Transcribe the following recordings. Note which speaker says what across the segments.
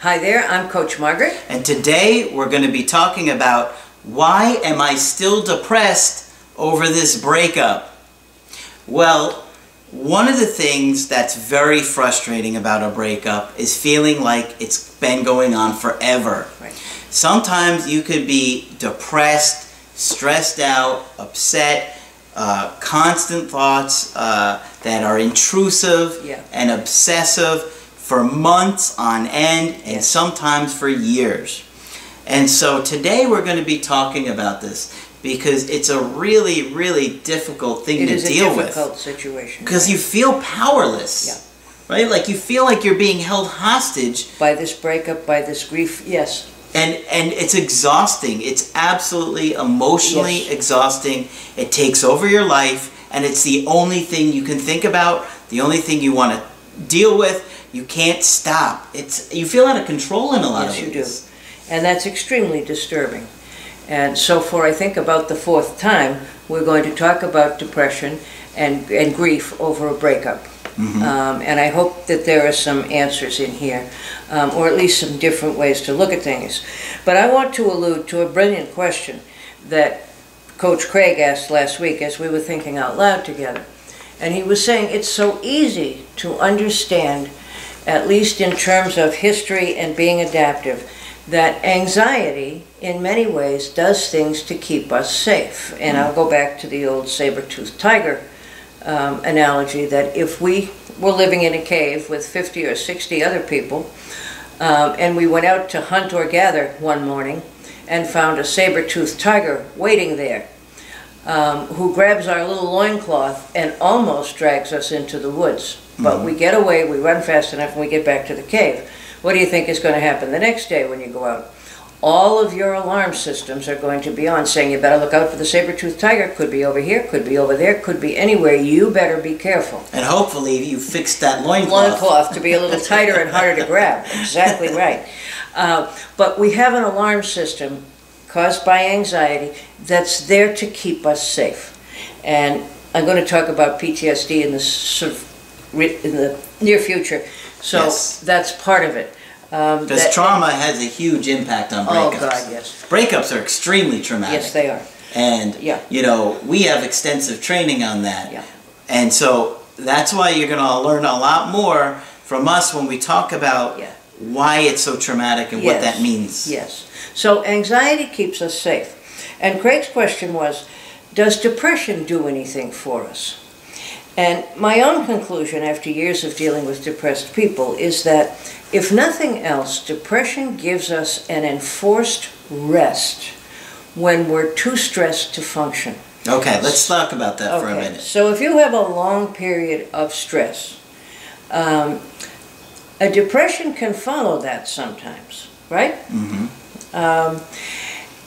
Speaker 1: Hi there, I'm Coach Margaret.
Speaker 2: and today we're going to be talking about why am I still depressed over this breakup? Well, one of the things that's very frustrating about a breakup is feeling like it's been going on forever.
Speaker 1: Right.
Speaker 2: Sometimes you could be depressed, stressed out, upset, uh, constant thoughts uh, that are intrusive
Speaker 1: Yeah.
Speaker 2: and obsessive for months on end and sometimes for years. And so today we're going to be talking about this because it's a really, really difficult thing
Speaker 1: It
Speaker 2: to
Speaker 1: is a
Speaker 2: deal with
Speaker 1: difficult situation.
Speaker 2: because you feel powerless.
Speaker 1: Yeah.
Speaker 2: Right? Like you feel like you're being held hostage
Speaker 1: By this breakup, by this grief, yes.
Speaker 2: and and it's exhausting. It's absolutely emotionally
Speaker 1: Yes.
Speaker 2: exhausting. It takes over your life and it's the only thing you can think about, the only thing you want to deal with. You can't stop. It's you feel out of control in a lot
Speaker 1: Yes,
Speaker 2: of
Speaker 1: you do.
Speaker 2: ways.
Speaker 1: And that's extremely disturbing. And so for I think about the fourth time, we're going to talk about depression and, and grief over a breakup.
Speaker 2: Mm-hmm.
Speaker 1: Um, and I hope that there are some answers in here, um, or at least some different ways to look at things. But I want to allude to a brilliant question that Coach Craig asked last week as we were thinking out loud together. And he was saying it's so easy to understand, at least in terms of history and being adaptive, that anxiety in many ways does things to keep us safe. And I'll go back to the old saber-toothed tiger um, analogy that if we were living in a cave with 50 or 60 other people, um, and we went out to hunt or gather one morning and found a saber-toothed tiger waiting there, um, who grabs our little loincloth and almost drags us into the woods. But we get away, we run fast enough, and we get back to the cave. What do you think is going to happen the next day when you go out? All of your alarm systems are going to be on, saying you better look out for the saber-toothed tiger. Could be over here, could be over there, could be anywhere. You better be careful.
Speaker 2: And hopefully you fixed that loincloth.
Speaker 1: Loincloth to be a little tighter and harder to grab. Exactly right. Uh, but we have an alarm system caused by anxiety that's there to keep us safe. And I'm going to talk about PTSD in the sort of in the near future. So
Speaker 2: Yes.
Speaker 1: that's part of it. Um,
Speaker 2: Because
Speaker 1: that-
Speaker 2: trauma has a huge impact on
Speaker 1: Oh
Speaker 2: breakups.
Speaker 1: God, yes,
Speaker 2: Breakups are extremely traumatic.
Speaker 1: yes they are.
Speaker 2: And
Speaker 1: Yeah.
Speaker 2: you know, we have extensive training on that.
Speaker 1: Yeah.
Speaker 2: And so that's why you're going to learn a lot more from us when we talk about
Speaker 1: Yeah.
Speaker 2: why it's so traumatic and what
Speaker 1: Yes.
Speaker 2: that means.
Speaker 1: Yes. So anxiety keeps us safe. And Craig's question was, does depression do anything for us? And my own conclusion after years of dealing with depressed people is that if nothing else, depression gives us an enforced rest when we're too stressed to function.
Speaker 2: Okay, let's talk about that for a
Speaker 1: Okay,
Speaker 2: minute.
Speaker 1: so if you have a long period of stress, um, a depression can follow that sometimes, right?
Speaker 2: Mm-hmm.
Speaker 1: Um,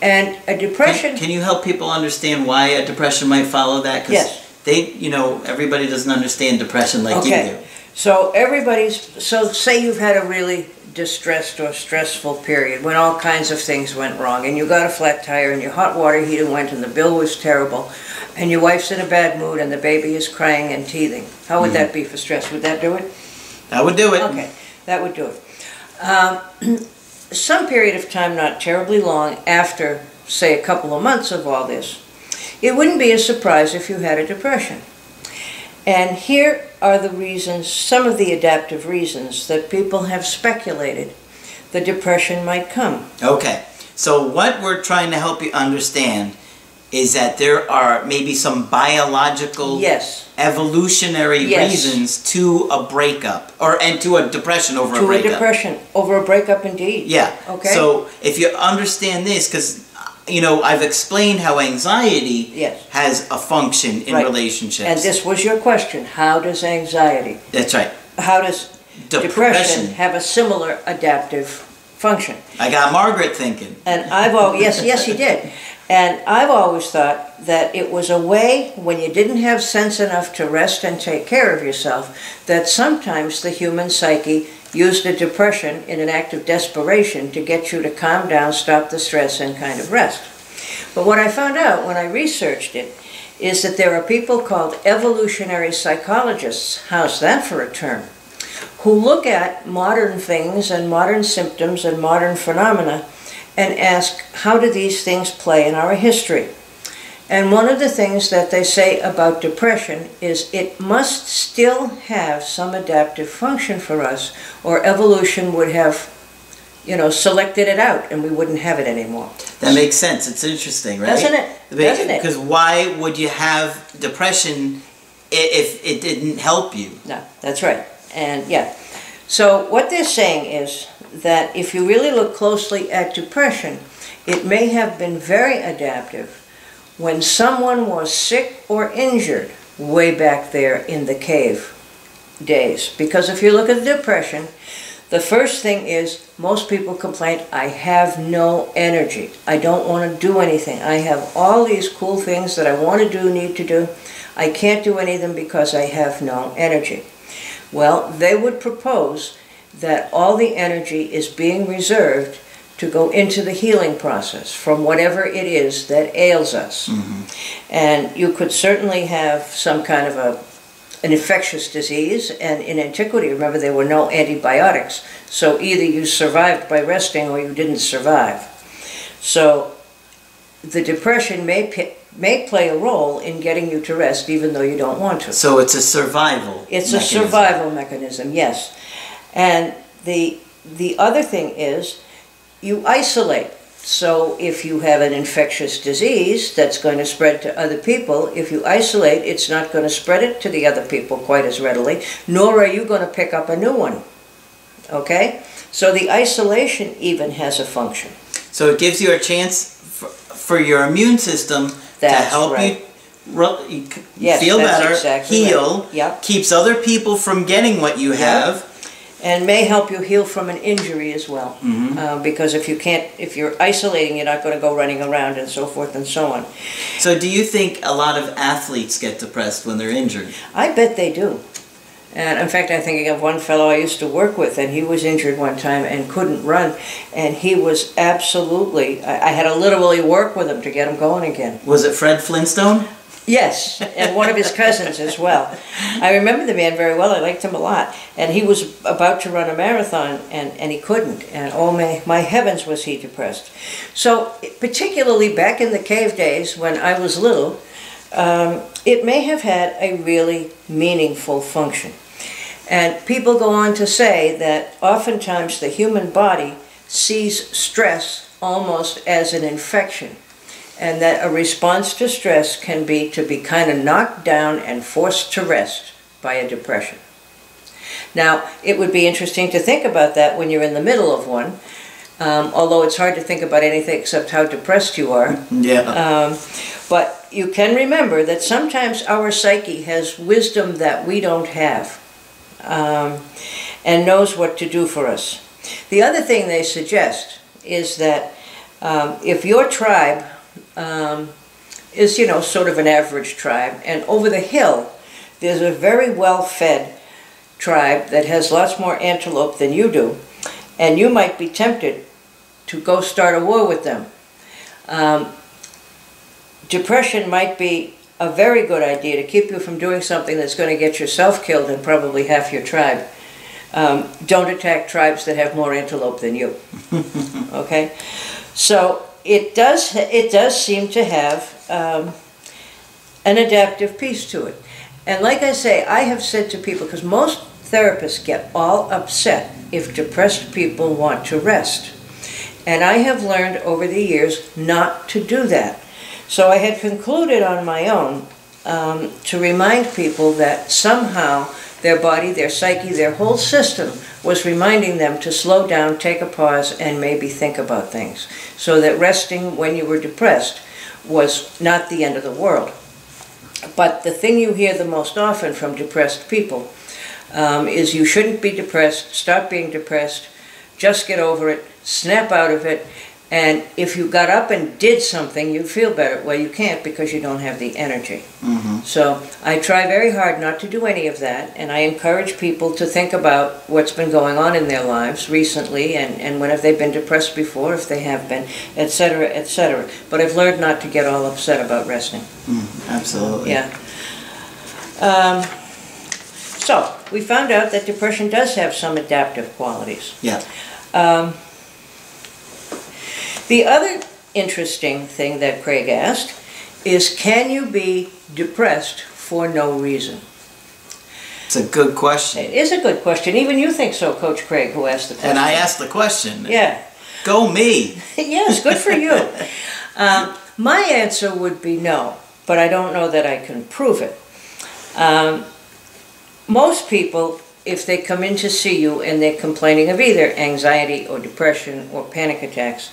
Speaker 1: and a depression,
Speaker 2: Can, can you help people understand why a depression might follow that? 'Cause
Speaker 1: Yes.
Speaker 2: They, you know, everybody doesn't understand depression like you
Speaker 1: Okay.
Speaker 2: do.
Speaker 1: so everybody's, so say you've had a really distressed or stressful period when all kinds of things went wrong and you got a flat tire and your hot water heater went and the bill was terrible and your wife's in a bad mood and the baby is crying and teething. How would that be for stress? Would that do it?
Speaker 2: That would do it.
Speaker 1: Okay, that would do it. Um, some period of time, not terribly long, after, say, a couple of months of all this, it wouldn't be a surprise if you had a depression. And here are the reasons, some of the adaptive reasons that people have speculated the depression might come.
Speaker 2: Okay, so what we're trying to help you understand is that there are maybe some biological
Speaker 1: Yes,
Speaker 2: evolutionary
Speaker 1: Yes.
Speaker 2: reasons to a breakup or and to a depression over a breakup.
Speaker 1: to a depression, over a breakup indeed.
Speaker 2: Yeah.
Speaker 1: Okay.
Speaker 2: So if you understand this, because you know I've explained how anxiety
Speaker 1: Yes.
Speaker 2: has a function in
Speaker 1: Right.
Speaker 2: relationships.
Speaker 1: And this was your question, how does anxiety,
Speaker 2: That's right.
Speaker 1: how does
Speaker 2: Depression.
Speaker 1: depression have a similar adaptive function.
Speaker 2: I got Margaret thinking.
Speaker 1: And I've always, yes, yes, he did. And I've always thought that it was a way when you didn't have sense enough to rest and take care of yourself, that sometimes the human psyche used a depression in an act of desperation to get you to calm down, stop the stress, and kind of rest. But what I found out when I researched it is that there are people called evolutionary psychologists, how's that for a term, who look at modern things and modern symptoms and modern phenomena and ask, how do these things play in our history? And one of the things that they say about depression is it must still have some adaptive function for us, or evolution would have, you know, selected it out and we wouldn't have it anymore.
Speaker 2: That makes sense. It's interesting, right?
Speaker 1: Doesn't it? Doesn't it?
Speaker 2: Because why would you have depression if it didn't help you?
Speaker 1: No, that's right. And yeah. So what they're saying is that if you really look closely at depression, it may have been very adaptive when someone was sick or injured way back there in the cave days. Because if you look at the depression, the first thing is most people complain, I have no energy. I don't want to do anything. I have all these cool things that I want to do, need to do. I can't do any of them because I have no energy. Well, they would propose that all the energy is being reserved to go into the healing process from whatever it is that ails us. Mm-hmm. And you could certainly have some kind of a an infectious disease, and in antiquity, remember, there were no antibiotics. So either you survived by resting or you didn't survive. So the depression may, pi- may play a role in getting you to rest even though you don't want to.
Speaker 2: So it's a survival.
Speaker 1: It's
Speaker 2: mechanism.
Speaker 1: a survival mechanism, yes. And the the other thing is you isolate. So if you have an infectious disease that's going to spread to other people, if you isolate, it's not going to spread it to the other people quite as readily, nor are you going to pick up a new one. Okay? So the isolation even has a function.
Speaker 2: So it gives you a chance for, for your immune system to help
Speaker 1: right.
Speaker 2: you you
Speaker 1: Yes,
Speaker 2: feel better,
Speaker 1: exactly
Speaker 2: heal,
Speaker 1: right. Yep.
Speaker 2: keeps other people from getting what you have.
Speaker 1: And may help you heal from an injury as well. Uh, because if you can't, if you're isolating, you're not going to go running around and so forth and so on.
Speaker 2: So do you think a lot of athletes get depressed when they're injured?
Speaker 1: I bet they do. And in fact, I'm thinking of one fellow I used to work with, and he was injured one time and couldn't run, and he was absolutely. I, I had to literally work with him to get him going again.
Speaker 2: Was it Fred Flintstone?
Speaker 1: Yes, and one of his cousins as well. I remember the man very well. I liked him a lot. And he was about to run a marathon and, and he couldn't. And oh my, my heavens was he depressed. So particularly back in the cave days when I was little, um, it may have had a really meaningful function. And people go on to say that oftentimes the human body sees stress almost as an infection and that a response to stress can be to be kind of knocked down and forced to rest by a depression. Now, it would be interesting to think about that when you're in the middle of one, um, although it's hard to think about anything except how depressed you are.
Speaker 2: Yeah.
Speaker 1: Um, but you can remember that sometimes our psyche has wisdom that we don't have um, and knows what to do for us. The other thing they suggest is that um, if your tribe um, is, you know, sort of an average tribe, and over the hill there's a very well fed tribe that has lots more antelope than you do, and you might be tempted to go start a war with them. Um, depression might be a very good idea to keep you from doing something that's going to get yourself killed and probably half your tribe. Um, don't attack tribes that have more antelope than you. okay, so it does it does seem to have um, an adaptive piece to it. And like I say, I have said to people because most therapists get all upset if depressed people want to rest. And I have learned over the years not to do that. So I had concluded on my own um, to remind people that somehow their body, their psyche, their whole system was reminding them to slow down, take a pause, and maybe think about things. So that resting when you were depressed was not the end of the world. But the thing you hear the most often from depressed people um, is you shouldn't be depressed, stop being depressed, just get over it, snap out of it, and if you got up and did something, you'd feel better. Well, you can't because you don't have the energy.
Speaker 2: hmm
Speaker 1: So I try very hard not to do any of that, and I encourage people to think about what's been going on in their lives recently, and, and when have they been depressed before, if they have been, etc., etc. But I've learned not to get all upset about resting.
Speaker 2: Absolutely.
Speaker 1: Yeah. Um, so we found out that depression does have some adaptive qualities.
Speaker 2: Yeah.
Speaker 1: Um, the other interesting thing that Craig asked is can you be depressed for no reason?
Speaker 2: It's a good question.
Speaker 1: It is a good question. Even you think so, Coach Craig, who asked the question.
Speaker 2: And I asked the question.
Speaker 1: Yeah.
Speaker 2: Go me.
Speaker 1: yes, good for you. Um, my answer would be no, but I don't know that I can prove it. Um, most people, if they come in to see you and they're complaining of either anxiety or depression or panic attacks,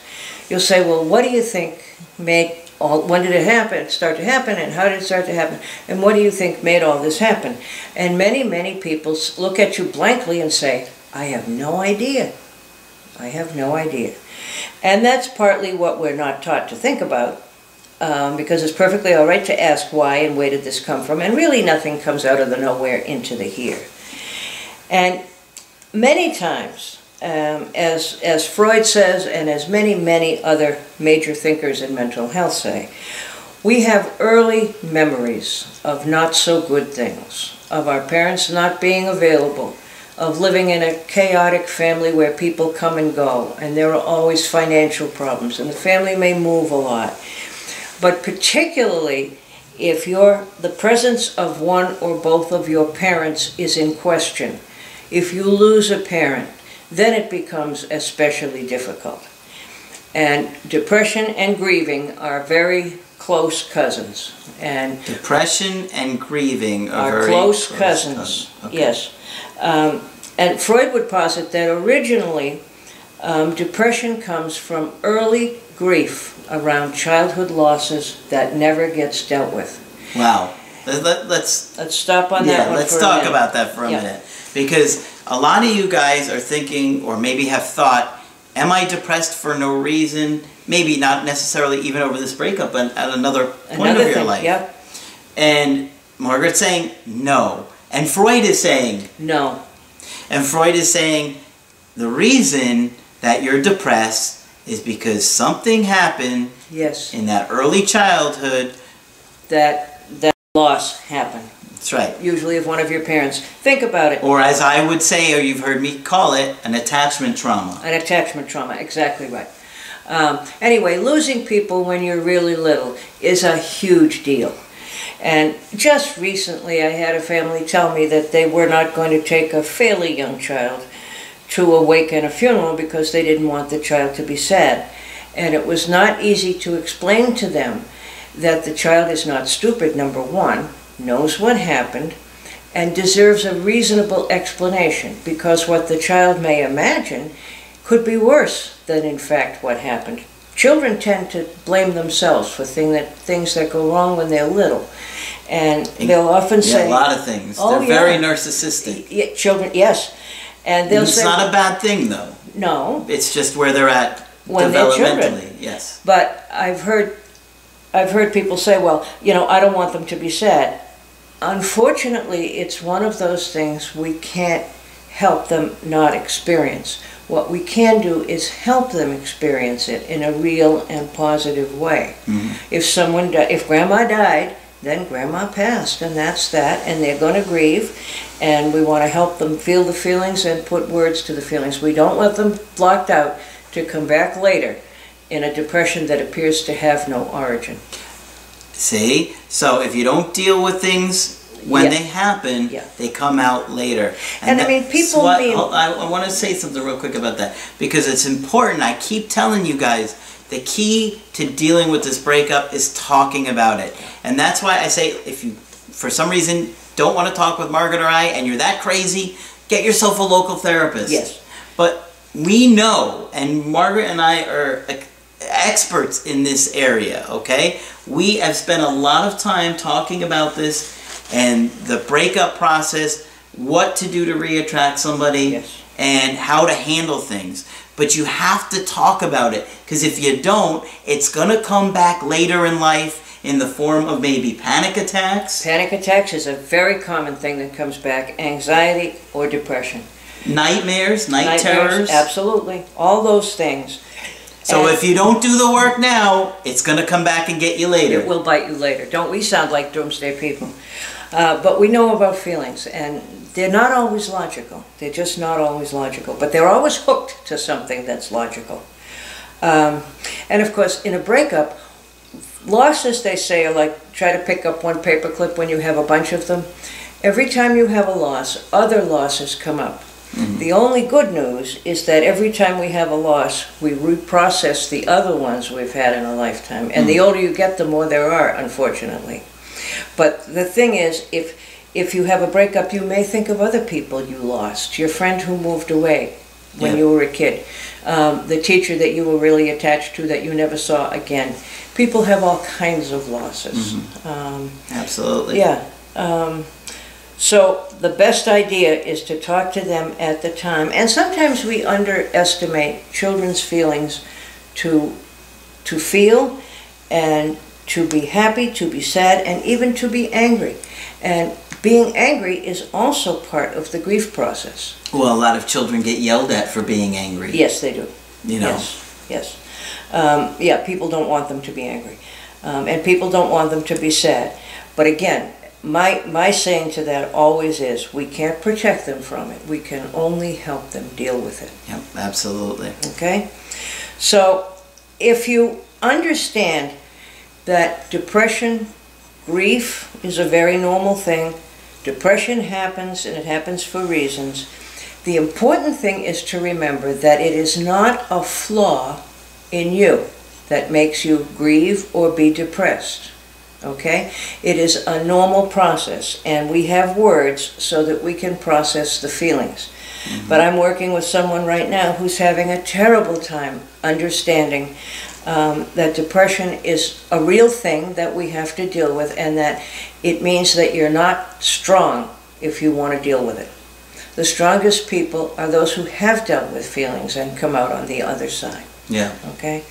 Speaker 1: you'll say, well, what do you think made all, when did it happen, start to happen, and how did it start to happen, and what do you think made all this happen? And many, many people look at you blankly and say, I have no idea. I have no idea. And that's partly what we're not taught to think about, um, because it's perfectly all right to ask why and where did this come from, and really nothing comes out of the nowhere into the here. And many times, um, as, as Freud says, and as many, many other major thinkers in mental health say, we have early memories of not so good things, of our parents not being available, of living in a chaotic family where people come and go, and there are always financial problems, and the family may move a lot. But particularly if you're, the presence of one or both of your parents is in question, if you lose a parent, then it becomes especially difficult. And depression and grieving are very close cousins. And
Speaker 2: Depression and grieving are,
Speaker 1: are
Speaker 2: very
Speaker 1: close cousins.
Speaker 2: cousins. Okay.
Speaker 1: Yes. Um, and Freud would posit that originally um, depression comes from early grief around childhood losses that never gets dealt with.
Speaker 2: Wow. Let, let, let's
Speaker 1: Let's stop on that
Speaker 2: yeah,
Speaker 1: one
Speaker 2: let's talk about that for a
Speaker 1: Yeah.
Speaker 2: minute because a lot of you guys are thinking or maybe have thought, am I depressed for no reason? Maybe not necessarily even over this breakup, but at another point
Speaker 1: Another
Speaker 2: of your
Speaker 1: thing,
Speaker 2: life.
Speaker 1: Yep.
Speaker 2: And Margaret's saying no, and Freud is saying
Speaker 1: No.
Speaker 2: And Freud is saying the reason that you're depressed is because something happened
Speaker 1: Yes.
Speaker 2: in that early childhood.
Speaker 1: That that loss happened.
Speaker 2: That's right.
Speaker 1: Usually of one of your parents. Think about it.
Speaker 2: Or as I would say, or you've heard me call it, an attachment trauma.
Speaker 1: An attachment trauma, exactly right. Um, anyway, losing people when you're really little is a huge deal. And just recently, I had a family tell me that they were not going to take a fairly young child to awaken a funeral because they didn't want the child to be sad. And it was not easy to explain to them that the child is not stupid, number one, knows what happened, and deserves a reasonable explanation because what the child may imagine could be worse than in fact what happened. Children tend to blame themselves for thing that, things that go wrong when they're little. And they'll often
Speaker 2: Yeah,
Speaker 1: say,
Speaker 2: a lot of things.
Speaker 1: Oh,
Speaker 2: They're very
Speaker 1: yeah.
Speaker 2: narcissistic.
Speaker 1: Yeah, children, yes. And they'll
Speaker 2: it's
Speaker 1: say,
Speaker 2: not a bad thing, though.
Speaker 1: no,
Speaker 2: It's just where they're at
Speaker 1: When they're children.
Speaker 2: developmentally. Yes.
Speaker 1: But I've heard, I've heard people say, well, you know, I don't want them to be sad. Unfortunately, it's one of those things we can't help them not experience. What we can do is help them experience it in a real and positive way.
Speaker 2: Mhm.
Speaker 1: If someone, di- if grandma died, then grandma passed, and that's that, and they're going to grieve, and we want to help them feel the feelings and put words to the feelings. We don't let them blocked out to come back later in a depression that appears to have no origin.
Speaker 2: See? So if you don't deal with things when
Speaker 1: Yeah.
Speaker 2: they happen,
Speaker 1: Yeah.
Speaker 2: they come out later.
Speaker 1: And I mean, people
Speaker 2: what-
Speaker 1: mean-
Speaker 2: I, I want to say something real quick about that because it's important. I keep telling you guys the key to dealing with this breakup is talking about it. And that's why I say if you, for some reason, don't want to talk with Margaret or I and you're that crazy, get yourself a local therapist.
Speaker 1: Yes.
Speaker 2: But we know, and Margaret and I are experts in this area, okay? We have spent a lot of time talking about this and the breakup process, what to do to reattract somebody.
Speaker 1: Yes.
Speaker 2: and how to handle things. But you have to talk about it because if you don't, it's going to come back later in life in the form of maybe panic attacks,
Speaker 1: Panic attacks is a very common thing that comes back, anxiety or depression.
Speaker 2: nightmares, night
Speaker 1: Nightmares,
Speaker 2: terrors.
Speaker 1: Absolutely. All those things.
Speaker 2: So
Speaker 1: And
Speaker 2: if you don't do the work now, it's going to come back and get you later.
Speaker 1: It will bite you later. Don't we sound like doomsday people? Uh, but we know about feelings, and they're not always logical. They're just not always logical. But they're always hooked to something that's logical. Um, and of course, in a breakup, losses, they say, are like try to pick up one paperclip when you have a bunch of them. Every time you have a loss, other losses come up. The only good news is that every time we have a loss, we reprocess the other ones we've had in a lifetime. And the older you get, the more there are, unfortunately. But the thing is, if if you have a breakup, you may think of other people you lost, your friend who moved away when
Speaker 2: Yeah.
Speaker 1: you were a kid, um, the teacher that you were really attached to that you never saw again. People have all kinds of losses. Um,
Speaker 2: Absolutely.
Speaker 1: yeah. Um, so the best idea is to talk to them at the time, and sometimes we underestimate children's feelings to to feel and to be happy, to be sad, and even to be angry. And being angry is also part of the grief process.
Speaker 2: Well, a lot of children get yelled at for being angry.
Speaker 1: Yes, they do.
Speaker 2: You know.
Speaker 1: Yes, yes. Um, yeah, people don't want them to be angry. Um, and people don't want them to be sad. But again, my, my saying to that always is we can't protect them from it. We can only help them deal with it.
Speaker 2: Yep, absolutely.
Speaker 1: Okay? So if you understand that depression, grief is a very normal thing, depression happens and it happens for reasons. The important thing is to remember that it is not a flaw in you that makes you grieve or be depressed. Okay? It is a normal process, and we have words so that we can process the feelings. But I'm working with someone right now who's having a terrible time understanding um, that depression is a real thing that we have to deal with, and that it means that you're not strong if you want to deal with it. The strongest people are those who have dealt with feelings and come out on the other side.
Speaker 2: Yeah.
Speaker 1: Okay?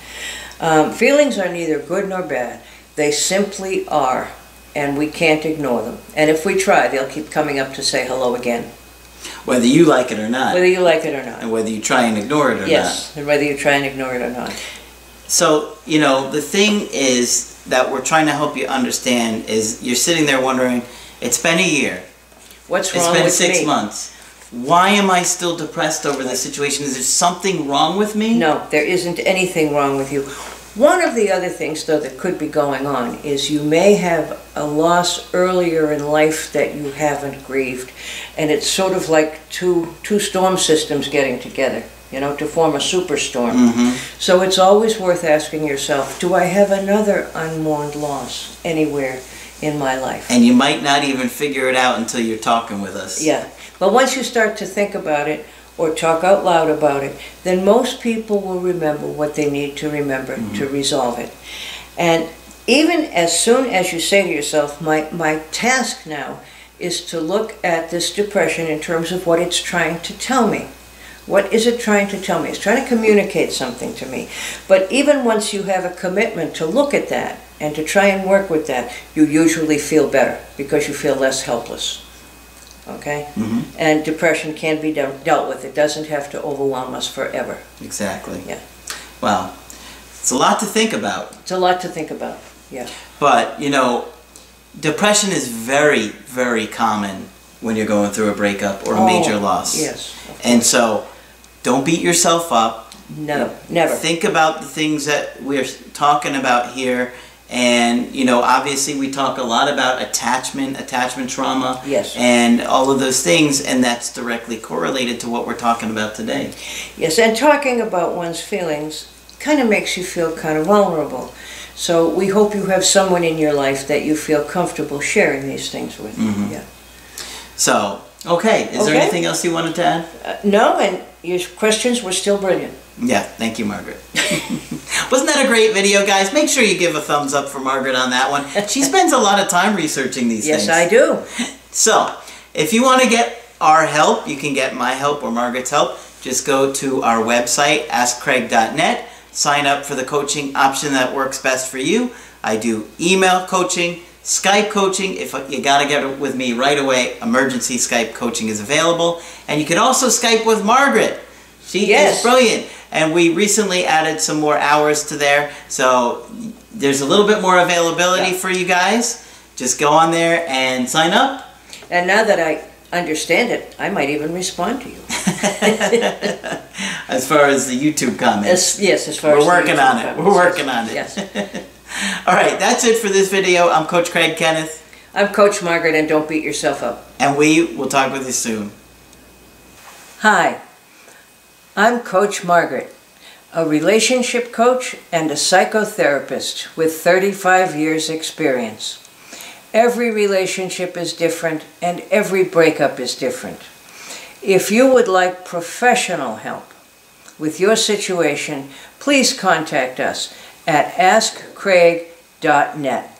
Speaker 1: Um, feelings are neither good nor bad. They simply are, and we can't ignore them. And if we try, they'll keep coming up to say hello again,
Speaker 2: Whether you like it or not,
Speaker 1: whether you like it or not.
Speaker 2: and whether you try and ignore it or not.
Speaker 1: Yes, and whether you try and ignore it or not.
Speaker 2: So, you know, the thing is that we're trying to help you understand is you're sitting there wondering, it's been a year,
Speaker 1: What's
Speaker 2: it's
Speaker 1: wrong
Speaker 2: been six
Speaker 1: me?
Speaker 2: months. Why am I still depressed over this situation? Is there something wrong with me?
Speaker 1: No, there isn't anything wrong with you. One of the other things, though, that could be going on is you may have a loss earlier in life that you haven't grieved, and it's sort of like two two storm systems getting together, you know, to form a superstorm.
Speaker 2: Mm-hmm.
Speaker 1: So it's always worth asking yourself, do I have another unmourned loss anywhere in my life?
Speaker 2: And you might not even figure it out until you're talking with us.
Speaker 1: Yeah, but once you start to think about it or talk out loud about it, then most people will remember what they need to remember mm-hmm. to resolve it. And even as soon as you say to yourself, my, my task now is to look at this depression in terms of what it's trying to tell me. What is it trying to tell me? It's trying to communicate something to me. But even once you have a commitment to look at that and to try and work with that, you usually feel better because you feel less helpless. Okay?
Speaker 2: Mhm.
Speaker 1: And depression can be de- dealt with. It doesn't have to overwhelm us forever.
Speaker 2: Exactly.
Speaker 1: Yeah.
Speaker 2: Wow. It's a lot to think about.
Speaker 1: It's a lot to think about. Yeah.
Speaker 2: But, you know, depression is very, very common when you're going through a breakup or a
Speaker 1: Oh,
Speaker 2: major loss.
Speaker 1: Yes.
Speaker 2: And so, don't beat yourself up.
Speaker 1: No, never.
Speaker 2: Think about the things that we're talking about here. And, you know, obviously we talk a lot about attachment, attachment trauma,
Speaker 1: Yes.
Speaker 2: and all of those things, and that's directly correlated to what we're talking about today.
Speaker 1: Yes, and talking about one's feelings kind of makes you feel kind of vulnerable. So we hope you have someone in your life that you feel comfortable sharing these things with.
Speaker 2: Mhm.
Speaker 1: Yeah.
Speaker 2: So, okay, is there anything else you wanted to add?
Speaker 1: Uh, no, and your questions were still brilliant.
Speaker 2: Yeah, thank you, Margaret. Wasn't that a great video, guys? Make sure you give a thumbs up for Margaret on that one. She spends a lot of time researching these
Speaker 1: Yes,
Speaker 2: things.
Speaker 1: Yes, I do.
Speaker 2: So, if you want to get our help, you can get my help or Margaret's help. Just go to our website, askcraig.net, sign up for the coaching option that works best for you. I do email coaching, Skype coaching. If you got to get with me right away, emergency Skype coaching is available. And you can also Skype with Margaret. She
Speaker 1: Yes.
Speaker 2: is brilliant. And we recently added some more hours to there. So there's a little bit more availability
Speaker 1: Yeah.
Speaker 2: for you guys. Just go on there and sign up.
Speaker 1: And now that I understand it, I might even respond to you.
Speaker 2: as far as the YouTube comments.
Speaker 1: As, yes, as far
Speaker 2: We're
Speaker 1: as
Speaker 2: working
Speaker 1: YouTube
Speaker 2: on it.
Speaker 1: comments,
Speaker 2: We're working on it.
Speaker 1: Yes.
Speaker 2: All right, that's it for this video. I'm Coach Craig Kenneth,
Speaker 1: I'm Coach Margaret, and don't beat yourself up.
Speaker 2: and we will talk with you soon.
Speaker 1: Hi, I'm Coach Margaret, a relationship coach and a psychotherapist with 35 years' experience. Every relationship is different and every breakup is different. If you would like professional help with your situation, please contact us at askcraig.net.